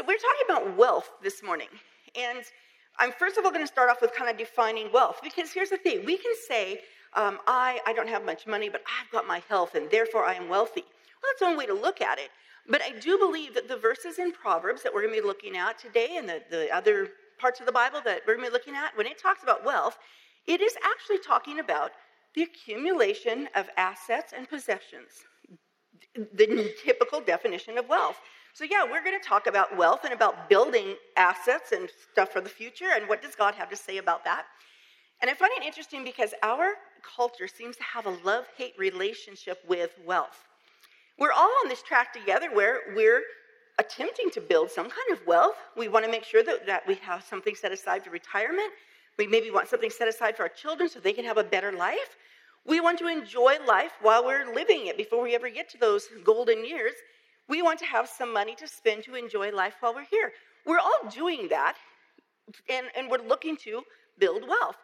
So, we're talking about wealth this morning. And I'm first of all going to start off with kind of defining wealth because here's the thing we can say, um, I, I don't have much money, but I've got my health and therefore I am wealthy. Well, that's one way to look at it. But I do believe that the verses in Proverbs that we're going to be looking at today and the, the other parts of the Bible that we're going to be looking at, when it talks about wealth, it is actually talking about the accumulation of assets and possessions, the typical definition of wealth. So, yeah, we're going to talk about wealth and about building assets and stuff for the future, and what does God have to say about that? And I find it interesting because our culture seems to have a love hate relationship with wealth. We're all on this track together where we're attempting to build some kind of wealth. We want to make sure that, that we have something set aside for retirement. We maybe want something set aside for our children so they can have a better life. We want to enjoy life while we're living it before we ever get to those golden years. We want to have some money to spend to enjoy life while we're here. We're all doing that, and, and we're looking to build wealth.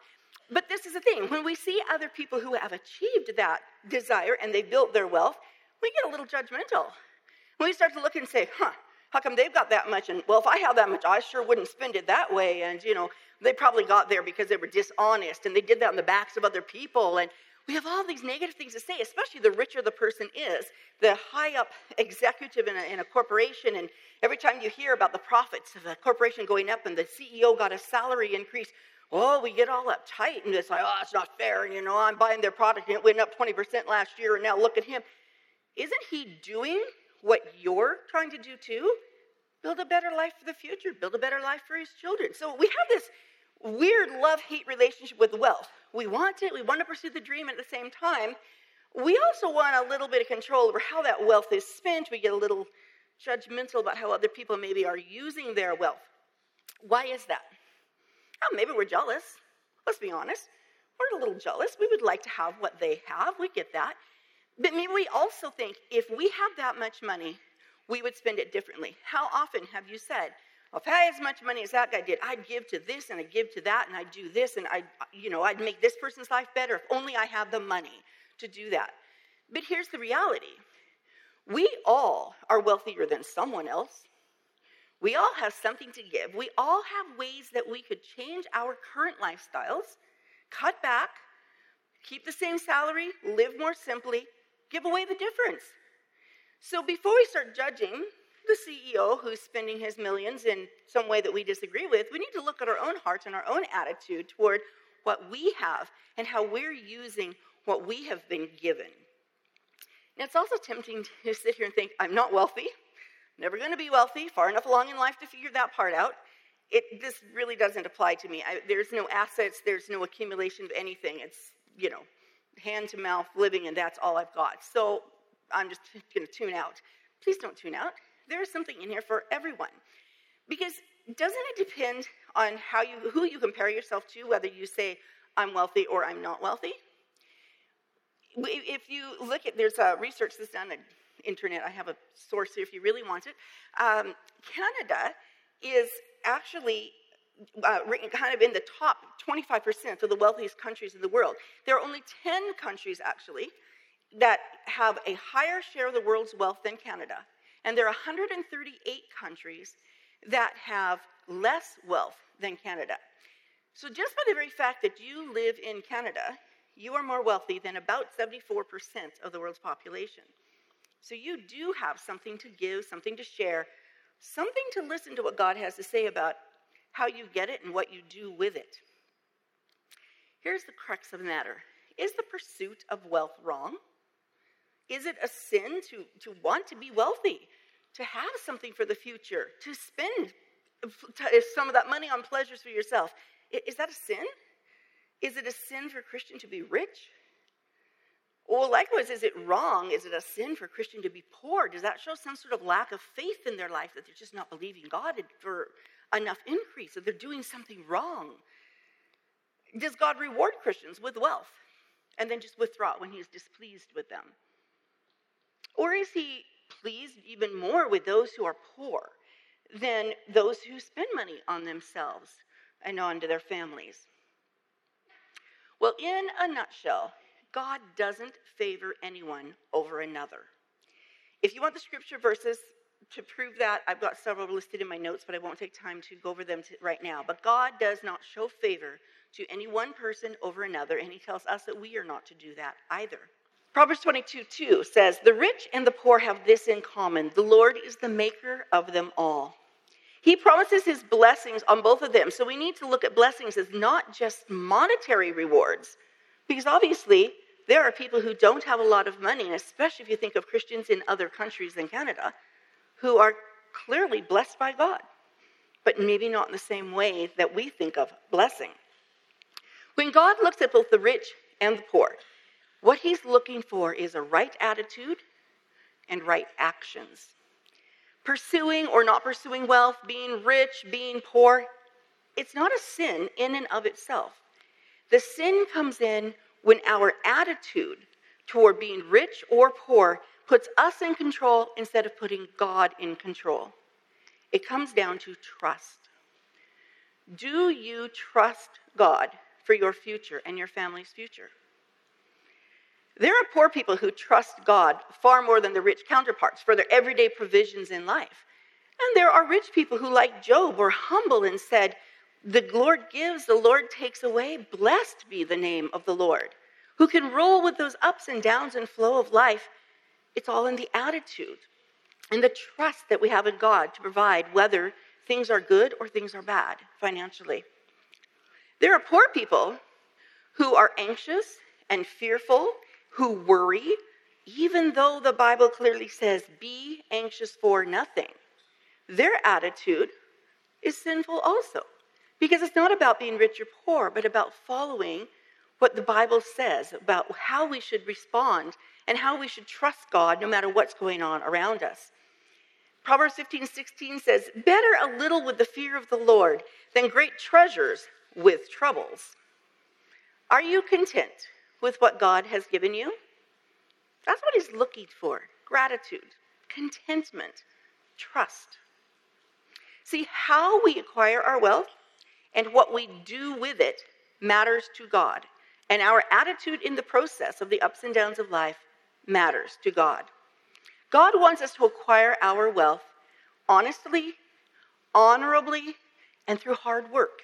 But this is the thing when we see other people who have achieved that desire and they built their wealth, we get a little judgmental. We start to look and say, huh, how come they've got that much? And well, if I have that much, I sure wouldn't spend it that way. And, you know, they probably got there because they were dishonest and they did that on the backs of other people. And we have all these negative things to say, especially the richer the person is, the high up executive in a, in a, corporation. And every time you hear about the profits of a corporation going up and the CEO got a salary increase, oh, we get all uptight and it's like, oh, it's not fair. And, you know, I'm buying their product and it went up 20% last year and now look at him. Isn't he doing what you're trying to do too? Build a better life for the future, build a better life for his children. So we have this weird love hate relationship with wealth. We want it, we want to pursue the dream, at the same time, we also want a little bit of control over how that wealth is spent. We get a little judgmental about how other people maybe are using their wealth. Why is that? Oh, maybe we're jealous. Let's be honest. We're a little jealous. We would like to have what they have. We get that. But maybe we also think if we have that much money, we would spend it differently. How often have you said, if I had as much money as that guy did, I'd give to this and I'd give to that and I'd do this and I'd, you know, I'd make this person's life better if only I had the money to do that. But here's the reality we all are wealthier than someone else. We all have something to give. We all have ways that we could change our current lifestyles, cut back, keep the same salary, live more simply, give away the difference. So before we start judging the CEO who's spending his millions in some way that we disagree with, we need to look at our own hearts and our own attitude toward what we have and how we're using what we have been given. Now, it's also tempting to sit here and think, I'm not wealthy, never going to be wealthy, far enough along in life to figure that part out. It, this really doesn't apply to me. I, there's no assets, there's no accumulation of anything. It's, you know, hand to mouth living, and that's all I've got. So I'm just going to tune out. Please don't tune out. There is something in here for everyone. Because doesn't it depend on how you, who you compare yourself to, whether you say, I'm wealthy or I'm not wealthy? If you look at, there's a research that's done on the internet. I have a source here if you really want it. Um, Canada is actually uh, kind of in the top 25% of the wealthiest countries in the world. There are only 10 countries, actually, that have a higher share of the world's wealth than Canada. And there are 138 countries that have less wealth than Canada. So, just by the very fact that you live in Canada, you are more wealthy than about 74% of the world's population. So, you do have something to give, something to share, something to listen to what God has to say about how you get it and what you do with it. Here's the crux of the matter Is the pursuit of wealth wrong? Is it a sin to, to want to be wealthy, to have something for the future, to spend some of that money on pleasures for yourself? Is that a sin? Is it a sin for a Christian to be rich? Well, likewise, is it wrong? Is it a sin for a Christian to be poor? Does that show some sort of lack of faith in their life that they're just not believing God for enough increase, that they're doing something wrong? Does God reward Christians with wealth and then just withdraw it when He is displeased with them? Or is he pleased even more with those who are poor than those who spend money on themselves and on to their families? Well, in a nutshell, God doesn't favor anyone over another. If you want the scripture verses to prove that, I've got several listed in my notes, but I won't take time to go over them to, right now. But God does not show favor to any one person over another, and He tells us that we are not to do that either. Proverbs 22 2 says, The rich and the poor have this in common the Lord is the maker of them all. He promises his blessings on both of them. So we need to look at blessings as not just monetary rewards, because obviously there are people who don't have a lot of money, especially if you think of Christians in other countries than Canada, who are clearly blessed by God, but maybe not in the same way that we think of blessing. When God looks at both the rich and the poor, what he's looking for is a right attitude and right actions. Pursuing or not pursuing wealth, being rich, being poor, it's not a sin in and of itself. The sin comes in when our attitude toward being rich or poor puts us in control instead of putting God in control. It comes down to trust. Do you trust God for your future and your family's future? There are poor people who trust God far more than the rich counterparts for their everyday provisions in life. And there are rich people who, like Job, were humble and said, The Lord gives, the Lord takes away. Blessed be the name of the Lord, who can roll with those ups and downs and flow of life. It's all in the attitude and the trust that we have in God to provide, whether things are good or things are bad financially. There are poor people who are anxious and fearful who worry, even though the Bible clearly says, be anxious for nothing. Their attitude is sinful also. Because it's not about being rich or poor, but about following what the Bible says about how we should respond and how we should trust God no matter what's going on around us. Proverbs 15 16 says, Better a little with the fear of the Lord than great treasures with troubles. Are you content with what God has given you? That's what He's looking for gratitude, contentment, trust. See, how we acquire our wealth and what we do with it matters to God. And our attitude in the process of the ups and downs of life matters to God. God wants us to acquire our wealth honestly, honorably, and through hard work.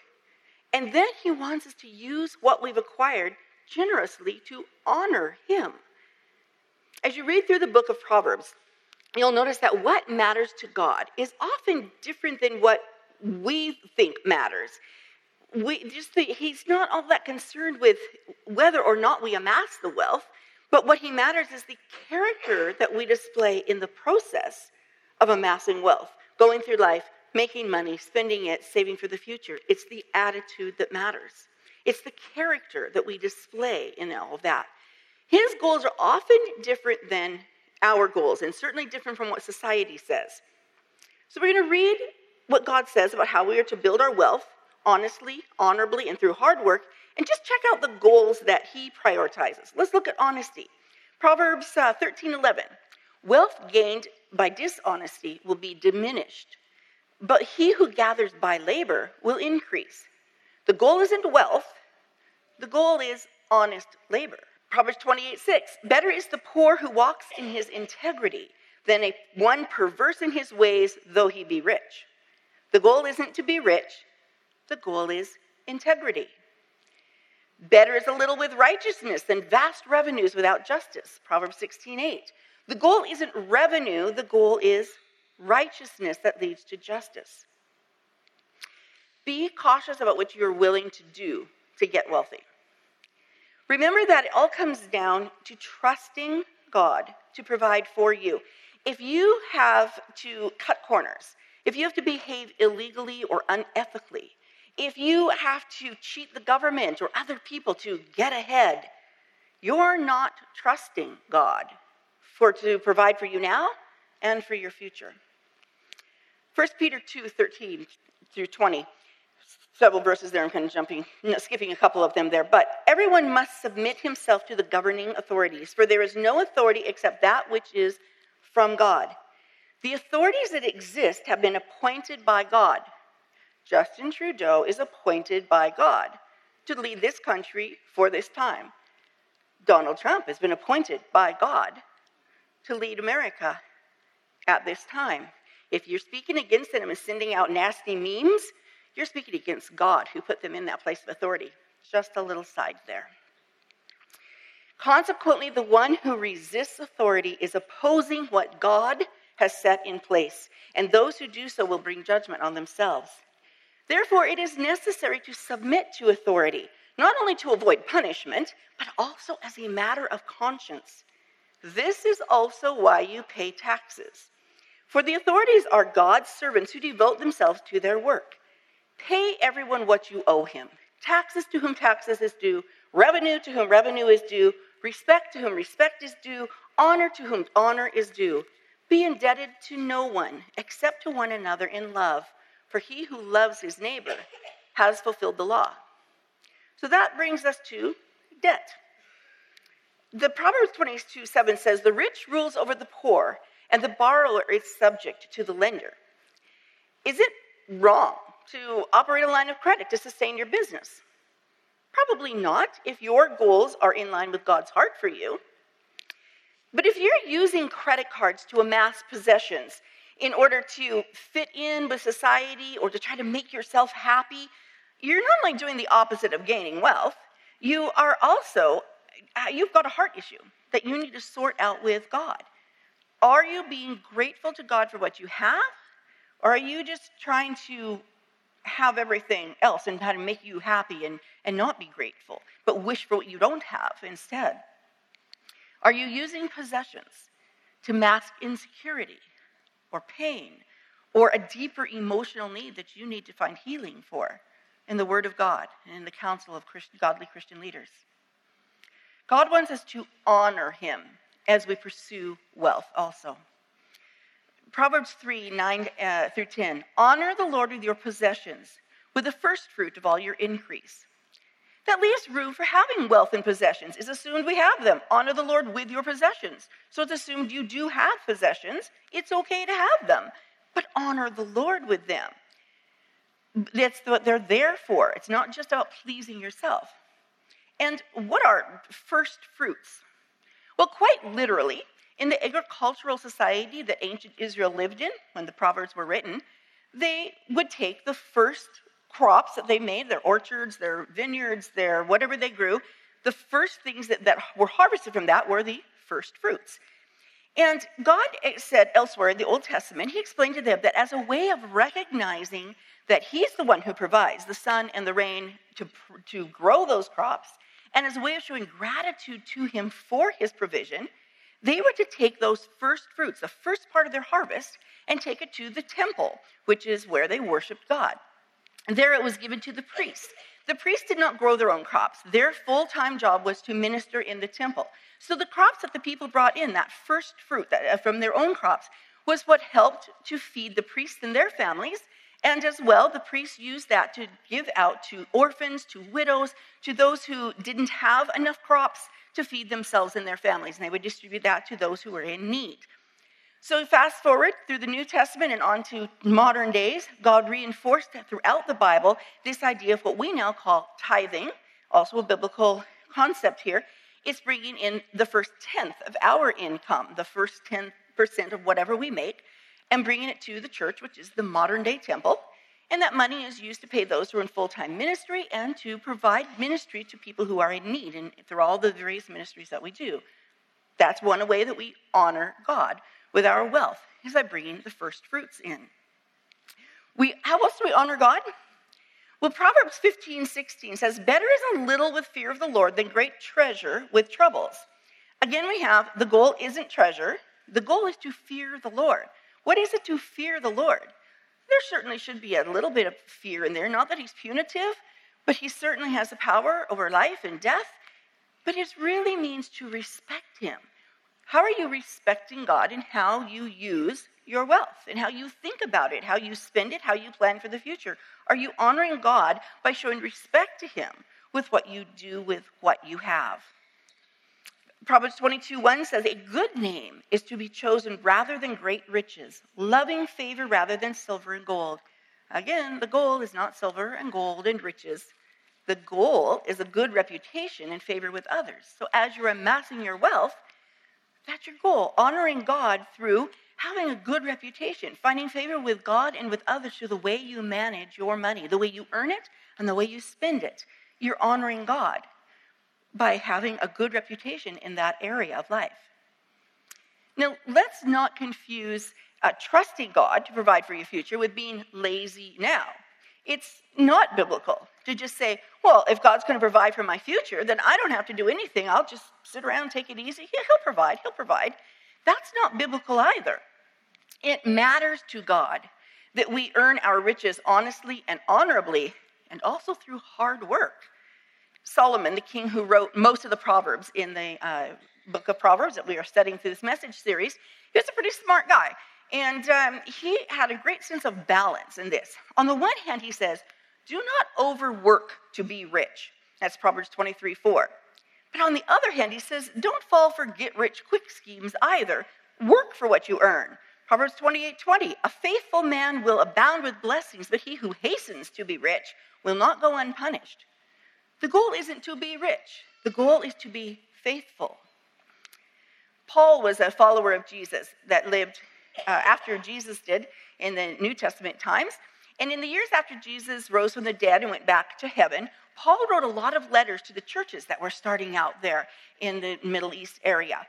And then He wants us to use what we've acquired generously to honor him. As you read through the book of Proverbs, you'll notice that what matters to God is often different than what we think matters. We just he's not all that concerned with whether or not we amass the wealth, but what he matters is the character that we display in the process of amassing wealth, going through life, making money, spending it, saving for the future. It's the attitude that matters. It's the character that we display in all of that. His goals are often different than our goals, and certainly different from what society says. So we're going to read what God says about how we are to build our wealth honestly, honorably, and through hard work, and just check out the goals that He prioritizes. Let's look at honesty. Proverbs uh, 13 11. Wealth gained by dishonesty will be diminished, but he who gathers by labor will increase. The goal isn't wealth, the goal is honest labor. Proverbs 28 6 Better is the poor who walks in his integrity than a one perverse in his ways, though he be rich. The goal isn't to be rich, the goal is integrity. Better is a little with righteousness than vast revenues without justice. Proverbs 16 8. The goal isn't revenue, the goal is righteousness that leads to justice. Be cautious about what you're willing to do to get wealthy. Remember that it all comes down to trusting God to provide for you. If you have to cut corners, if you have to behave illegally or unethically, if you have to cheat the government or other people to get ahead, you're not trusting God for to provide for you now and for your future. 1 Peter 2 13 through 20 several verses there. I'm kind of jumping, skipping a couple of them there. But everyone must submit himself to the governing authorities, for there is no authority except that which is from God. The authorities that exist have been appointed by God. Justin Trudeau is appointed by God to lead this country for this time. Donald Trump has been appointed by God to lead America at this time. If you're speaking against them and sending out nasty memes, you're speaking against God who put them in that place of authority. Just a little side there. Consequently, the one who resists authority is opposing what God has set in place, and those who do so will bring judgment on themselves. Therefore, it is necessary to submit to authority, not only to avoid punishment, but also as a matter of conscience. This is also why you pay taxes. For the authorities are God's servants who devote themselves to their work. Everyone what you owe him taxes to whom taxes is due, revenue to whom revenue is due, respect to whom respect is due, honor to whom honor is due. Be indebted to no one except to one another in love, for he who loves his neighbor has fulfilled the law. So that brings us to debt. The Proverbs 22 7 says, The rich rules over the poor, and the borrower is subject to the lender. Is it wrong to operate a line of credit to sustain your business? Probably not if your goals are in line with God's heart for you. But if you're using credit cards to amass possessions in order to fit in with society or to try to make yourself happy, you're not only doing the opposite of gaining wealth, you are also, uh, you've got a heart issue that you need to sort out with God. Are you being grateful to God for what you have? Or are you just trying to have everything else and how to make you happy and, and not be grateful, but wish for what you don't have instead? Are you using possessions to mask insecurity or pain or a deeper emotional need that you need to find healing for in the Word of God and in the counsel of Christ, godly Christian leaders? God wants us to honor Him as we pursue wealth also. Proverbs 3 9 uh, through 10. Honor the Lord with your possessions, with the first fruit of all your increase. That leaves room for having wealth and possessions. It's assumed we have them. Honor the Lord with your possessions. So it's assumed you do have possessions. It's okay to have them, but honor the Lord with them. That's what they're there for. It's not just about pleasing yourself. And what are first fruits? Well, quite literally, in the agricultural society that ancient Israel lived in when the Proverbs were written, they would take the first crops that they made, their orchards, their vineyards, their whatever they grew, the first things that, that were harvested from that were the first fruits. And God said elsewhere in the Old Testament, He explained to them that as a way of recognizing that He's the one who provides the sun and the rain to, to grow those crops, and as a way of showing gratitude to Him for His provision, they were to take those first fruits, the first part of their harvest, and take it to the temple, which is where they worshiped God. There it was given to the priests. The priests did not grow their own crops. Their full time job was to minister in the temple. So the crops that the people brought in, that first fruit that, uh, from their own crops, was what helped to feed the priests and their families. And as well, the priests used that to give out to orphans, to widows, to those who didn't have enough crops to feed themselves and their families. And they would distribute that to those who were in need. So, fast forward through the New Testament and on to modern days, God reinforced throughout the Bible this idea of what we now call tithing, also a biblical concept here. It's bringing in the first tenth of our income, the first 10% of whatever we make, and bringing it to the church, which is the modern day temple. And that money is used to pay those who are in full time ministry and to provide ministry to people who are in need and through all the various ministries that we do. That's one way that we honor God with our wealth is by bringing the first fruits in. We, how else do we honor God? Well, Proverbs 15, 16 says, Better is a little with fear of the Lord than great treasure with troubles. Again, we have the goal isn't treasure, the goal is to fear the Lord. What is it to fear the Lord? There certainly should be a little bit of fear in there. Not that he's punitive, but he certainly has the power over life and death. But it really means to respect him, how are you respecting God in how you use your wealth and how you think about it, how you spend it, how you plan for the future? Are you honoring God by showing respect to Him with what you do with what you have? Proverbs 22 1 says, A good name is to be chosen rather than great riches, loving favor rather than silver and gold. Again, the goal is not silver and gold and riches. The goal is a good reputation and favor with others. So as you're amassing your wealth, that's your goal, honoring God through having a good reputation, finding favor with God and with others through the way you manage your money, the way you earn it and the way you spend it. You're honoring God by having a good reputation in that area of life. Now, let's not confuse uh, trusting God to provide for your future with being lazy now. It's not biblical to just say, well, if God's going to provide for my future, then I don't have to do anything. I'll just sit around, take it easy. He'll provide, he'll provide. That's not biblical either. It matters to God that we earn our riches honestly and honorably, and also through hard work. Solomon, the king who wrote most of the Proverbs in the uh, book of Proverbs that we are studying through this message series, he was a pretty smart guy. And um, he had a great sense of balance in this. On the one hand, he says, Do not overwork to be rich. That's Proverbs 23 4. But on the other hand, he says, Don't fall for get rich quick schemes either. Work for what you earn. Proverbs 28 20. A faithful man will abound with blessings, but he who hastens to be rich will not go unpunished. The goal isn't to be rich, the goal is to be faithful. Paul was a follower of Jesus that lived uh, after Jesus did in the New Testament times. And in the years after Jesus rose from the dead and went back to heaven, Paul wrote a lot of letters to the churches that were starting out there in the Middle East area.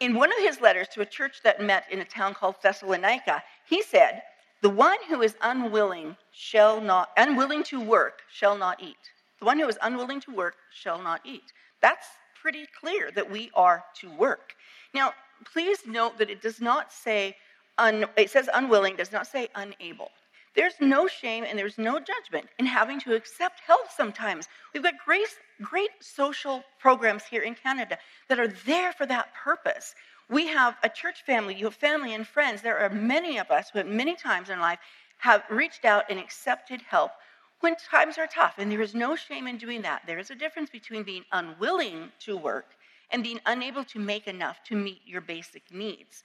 In one of his letters to a church that met in a town called Thessalonica, he said, The one who is unwilling shall not unwilling to work shall not eat. The one who is unwilling to work shall not eat. That's pretty clear that we are to work. Now, please note that it does not say un, it says unwilling, does not say unable. There's no shame and there's no judgment in having to accept help sometimes. We've got great, great social programs here in Canada that are there for that purpose. We have a church family, you have family and friends. There are many of us who, many times in life, have reached out and accepted help when times are tough. And there is no shame in doing that. There is a difference between being unwilling to work and being unable to make enough to meet your basic needs.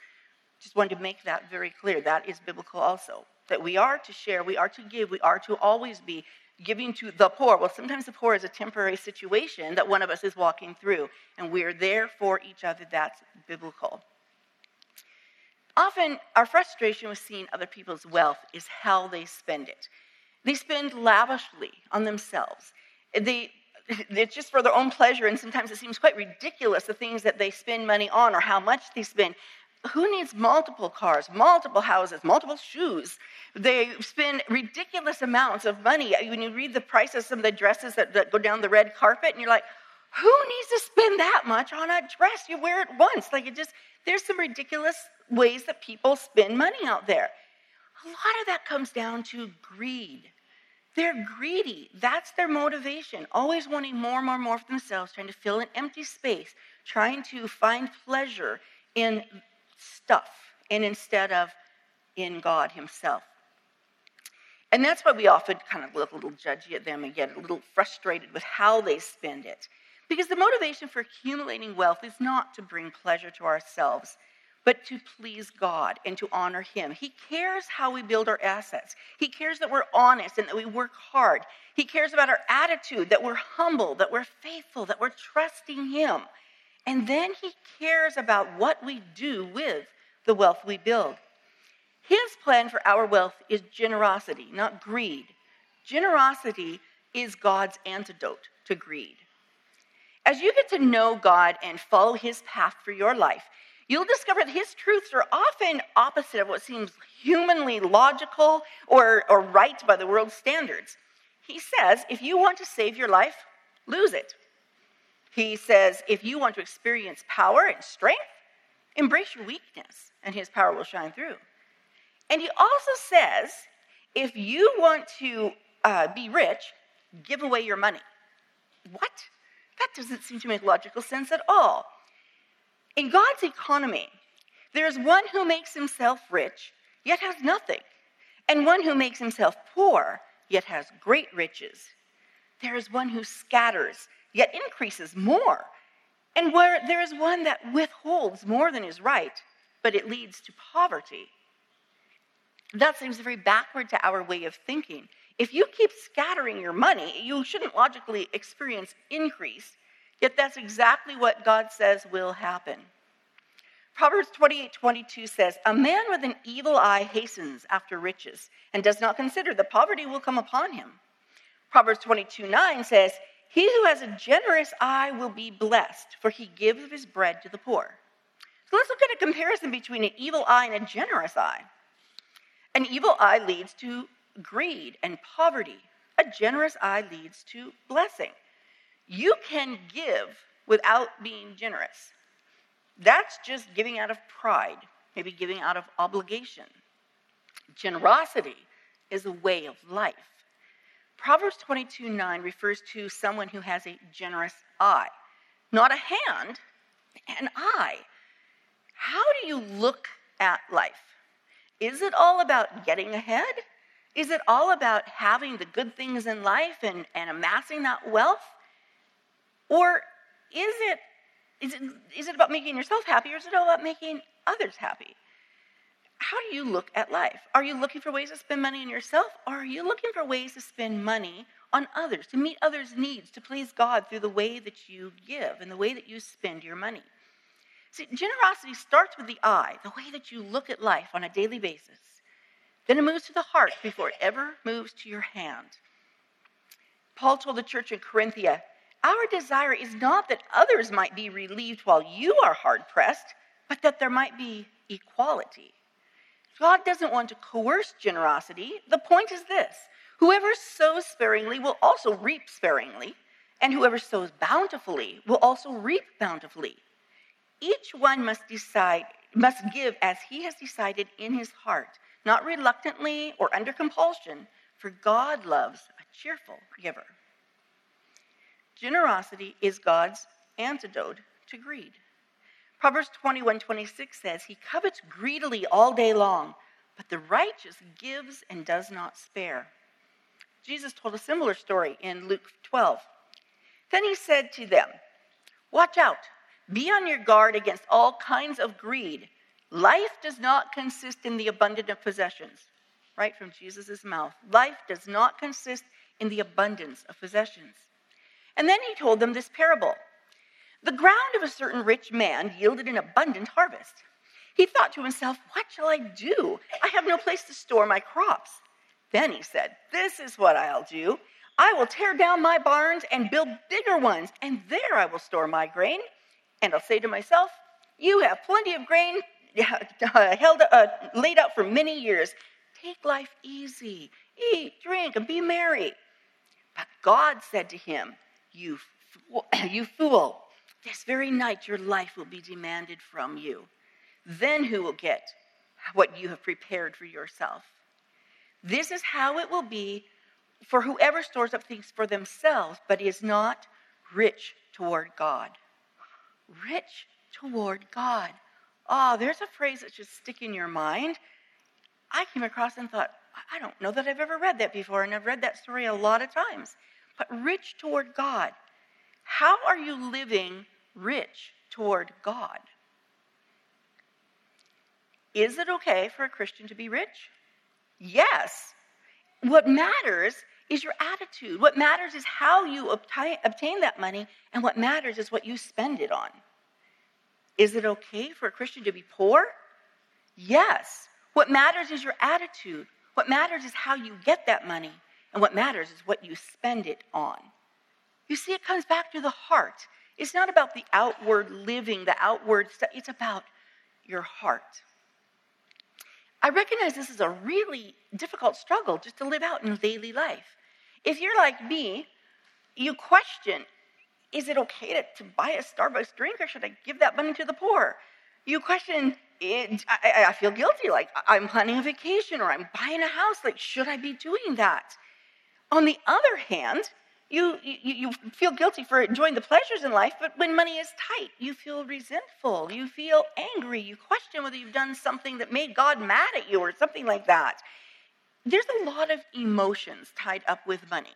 Just wanted to make that very clear. That is biblical also. That we are to share, we are to give, we are to always be giving to the poor. Well, sometimes the poor is a temporary situation that one of us is walking through, and we're there for each other. That's biblical. Often, our frustration with seeing other people's wealth is how they spend it. They spend lavishly on themselves. They, it's just for their own pleasure, and sometimes it seems quite ridiculous the things that they spend money on or how much they spend who needs multiple cars, multiple houses, multiple shoes? They spend ridiculous amounts of money. When you read the price of some of the dresses that, that go down the red carpet, and you're like, who needs to spend that much on a dress? You wear it once. Like it just, there's some ridiculous ways that people spend money out there. A lot of that comes down to greed. They're greedy. That's their motivation. Always wanting more and more more for themselves, trying to fill an empty space, trying to find pleasure in stuff and instead of in God Himself. And that's why we often kind of look a little judgy at them and get a little frustrated with how they spend it. Because the motivation for accumulating wealth is not to bring pleasure to ourselves, but to please God and to honor Him. He cares how we build our assets. He cares that we're honest and that we work hard. He cares about our attitude, that we're humble, that we're faithful, that we're trusting Him. And then he cares about what we do with the wealth we build. His plan for our wealth is generosity, not greed. Generosity is God's antidote to greed. As you get to know God and follow his path for your life, you'll discover that his truths are often opposite of what seems humanly logical or, or right by the world's standards. He says, if you want to save your life, lose it. He says, if you want to experience power and strength, embrace your weakness, and his power will shine through. And he also says, if you want to uh, be rich, give away your money. What? That doesn't seem to make logical sense at all. In God's economy, there's one who makes himself rich, yet has nothing, and one who makes himself poor, yet has great riches. There is one who scatters yet increases more. And where there is one that withholds more than is right, but it leads to poverty. That seems very backward to our way of thinking. If you keep scattering your money, you shouldn't logically experience increase, yet that's exactly what God says will happen. Proverbs 28 22 says, A man with an evil eye hastens after riches and does not consider that poverty will come upon him. Proverbs 22 9 says, He who has a generous eye will be blessed, for he gives his bread to the poor. So let's look at a comparison between an evil eye and a generous eye. An evil eye leads to greed and poverty, a generous eye leads to blessing. You can give without being generous. That's just giving out of pride, maybe giving out of obligation. Generosity is a way of life. Proverbs 22 9 refers to someone who has a generous eye, not a hand, an eye. How do you look at life? Is it all about getting ahead? Is it all about having the good things in life and, and amassing that wealth? Or is it, is, it, is it about making yourself happy or is it all about making others happy? How do you look at life? Are you looking for ways to spend money on yourself or are you looking for ways to spend money on others, to meet others' needs, to please God through the way that you give and the way that you spend your money? See, generosity starts with the eye, the way that you look at life on a daily basis. Then it moves to the heart before it ever moves to your hand. Paul told the church in Corinthia, Our desire is not that others might be relieved while you are hard pressed, but that there might be equality. God doesn't want to coerce generosity. The point is this whoever sows sparingly will also reap sparingly, and whoever sows bountifully will also reap bountifully. Each one must decide, must give as he has decided in his heart not reluctantly or under compulsion, for God loves a cheerful giver. Generosity is God's antidote to greed. Proverbs 21:26 says, He covets greedily all day long, but the righteous gives and does not spare. Jesus told a similar story in Luke 12. Then he said to them, Watch out, be on your guard against all kinds of greed Life does not consist in the abundance of possessions, right from Jesus' mouth. Life does not consist in the abundance of possessions. And then he told them this parable The ground of a certain rich man yielded an abundant harvest. He thought to himself, What shall I do? I have no place to store my crops. Then he said, This is what I'll do. I will tear down my barns and build bigger ones, and there I will store my grain. And I'll say to myself, You have plenty of grain held, uh, laid out for many years. Take life easy, eat, drink, and be merry. But God said to him, You fool, you fool, this very night your life will be demanded from you. Then who will get what you have prepared for yourself? This is how it will be for whoever stores up things for themselves, but is not rich toward God. Rich toward God. Oh, there's a phrase that should stick in your mind. I came across and thought, I don't know that I've ever read that before, and I've read that story a lot of times. But rich toward God. How are you living rich toward God? Is it okay for a Christian to be rich? Yes. What matters is your attitude. What matters is how you obtain, that money, and what matters is what you spend it on. Is it okay for a Christian to be poor? Yes. What matters is your attitude. What matters is how you get that money. And what matters is what you spend it on. You see, it comes back to the heart. It's not about the outward living, the outward stuff, it's about your heart. I recognize this is a really difficult struggle just to live out in daily life. If you're like me, you question is it okay to, to buy a Starbucks drink or should I give that money to the poor? You question, it, I, I feel guilty, like I'm planning a vacation or I'm buying a house, like should I be doing that? On the other hand, you, you, you feel guilty for enjoying the pleasures in life, but when money is tight, you feel resentful, you feel angry, you question whether you've done something that made God mad at you or something like that. There's a lot of emotions tied up with money.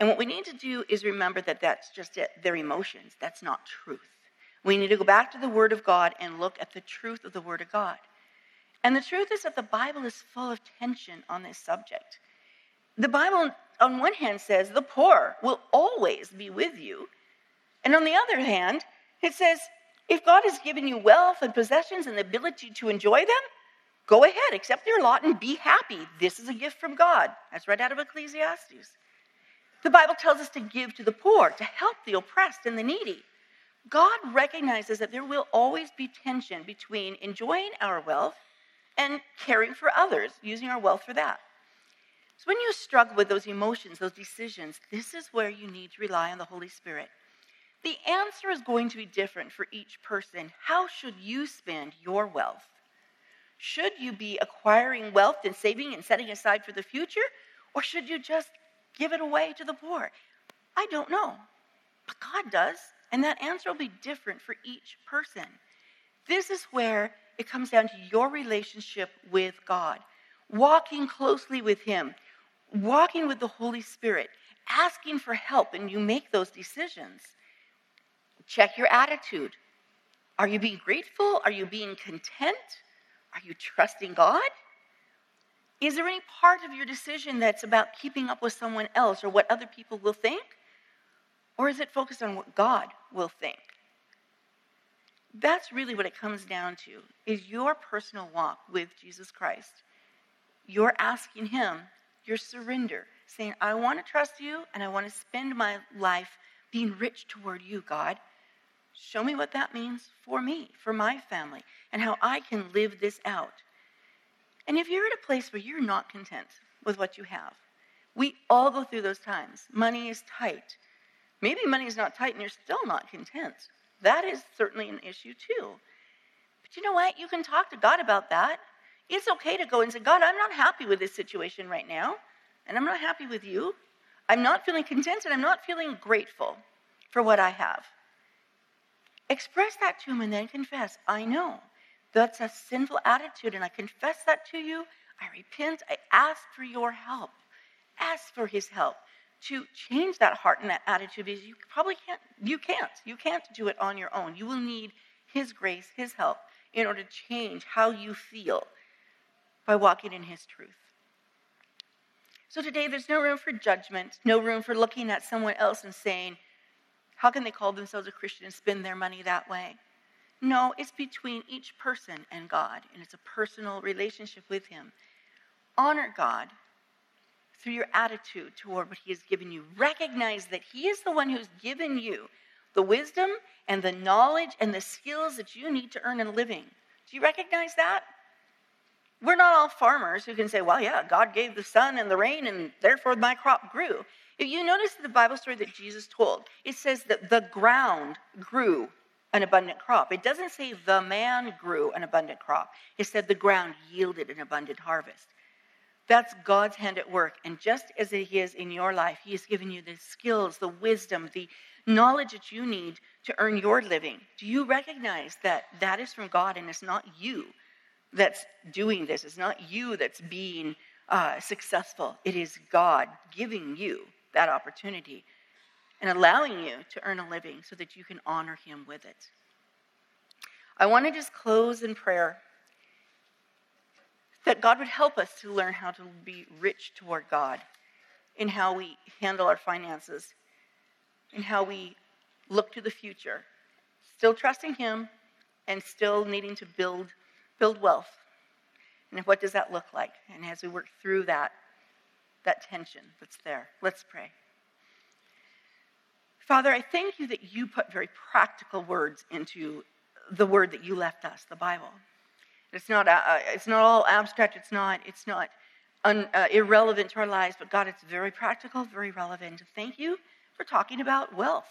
And what we need to do is remember that that's just it. They're emotions. That's not truth. We need to go back to the Word of God and look at the truth of the Word of God. And the truth is that the Bible is full of tension on this subject. The Bible, on one hand, says the poor will always be with you. And on the other hand, it says If God has given you wealth and possessions and the ability to enjoy them, go ahead, accept your lot and be happy. This is a gift from God. That's right out of Ecclesiastes. The Bible tells us to give to the poor, to help the oppressed and the needy. God recognizes that there will always be tension between enjoying our wealth and caring for others, using our wealth for that. So when you struggle with those emotions, those decisions, this is where you need to rely on the Holy Spirit. The answer is going to be different for each person. How should you spend your wealth? Should you be acquiring wealth and saving and setting aside for the future? Or should you just give it away to the poor? I don't know. But God does. And that answer will be different for each person. This is where it comes down to your relationship with God, walking closely with Him, walking with the Holy Spirit, asking for help, and you make those decisions. Check your attitude. Are you being grateful? Are you being content? Are you trusting God? Is there any part of your decision that's about keeping up with someone else or what other people will think? Or is it focused on what God will think? That's really what it comes down to is your personal walk with Jesus Christ. You're asking him your surrender, saying, I want to trust you and I want to spend my life being rich toward you, God. Show me what that means for me, for my family, and how I can live this out. And if you're at a place where you're not content with what you have, we all go through those times. Money is tight. Maybe money is not tight and you're still not content. That is certainly an issue too. But you know what? You can talk to God about that. It's okay to go and say, God, I'm not happy with this situation right now, and I'm not happy with you. I'm not feeling content and I'm not feeling grateful for what I have. Express that to Him and then confess, I know that's a sinful attitude, and I confess that to you. I repent. I ask for your help. Ask for His help to change that heart and that attitude because you probably can't you can't you can't do it on your own you will need his grace his help in order to change how you feel by walking in his truth so today there's no room for judgment no room for looking at someone else and saying how can they call themselves a christian and spend their money that way no it's between each person and god and it's a personal relationship with him honor god through your attitude toward what He has given you. Recognize that He is the one who's given you the wisdom and the knowledge and the skills that you need to earn a living. Do you recognize that? We're not all farmers who can say, well, yeah, God gave the sun and the rain, and therefore my crop grew. If you notice the Bible story that Jesus told, it says that the ground grew an abundant crop. It doesn't say the man grew an abundant crop, it said the ground yielded an abundant harvest. That's God's hand at work. And just as He is in your life, He has given you the skills, the wisdom, the knowledge that you need to earn your living. Do you recognize that that is from God and it's not you that's doing this? It's not you that's being uh, successful. It is God giving you that opportunity and allowing you to earn a living so that you can honor Him with it. I want to just close in prayer that God would help us to learn how to be rich toward God in how we handle our finances, in how we look to the future, still trusting Him and still needing to build, build wealth. And what does that look like? And as we work through that, that tension that's there, let's pray. Father, I thank you that you put very practical words into the word that you left us, the Bible. It's not, uh, it's not all abstract. It's not, it's not un, uh, irrelevant to our lives, but God, it's very practical, very relevant. Thank you for talking about wealth,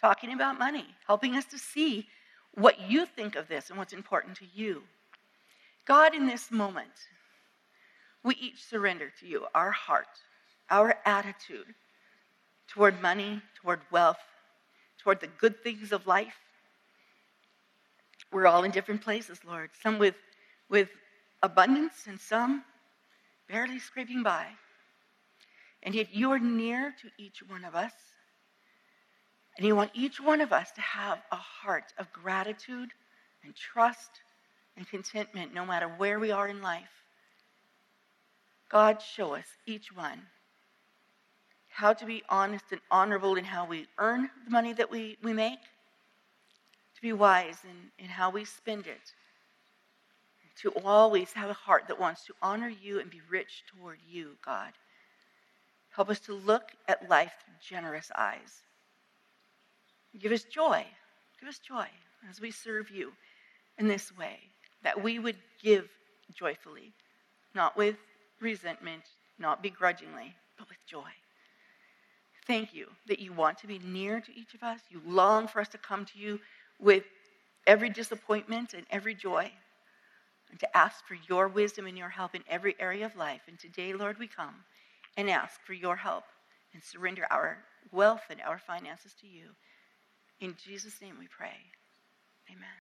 talking about money, helping us to see what you think of this and what's important to you. God, in this moment, we each surrender to you our heart, our attitude toward money, toward wealth, toward the good things of life. We're all in different places, Lord, some with with abundance and some barely scraping by. And yet you are near to each one of us. And you want each one of us to have a heart of gratitude and trust and contentment no matter where we are in life. God, show us, each one, how to be honest and honorable in how we earn the money that we, we make, to be wise in, in how we spend it, to always have a heart that wants to honor you and be rich toward you, God. Help us to look at life through generous eyes. Give us joy. Give us joy as we serve you in this way, that we would give joyfully, not with resentment, not begrudgingly, but with joy. Thank you that you want to be near to each of us. You long for us to come to you with every disappointment and every joy, and to ask for your wisdom and your help in every area of life. And today, Lord, we come and ask for your help and surrender our wealth and our finances to you. In Jesus' name we pray. Amen.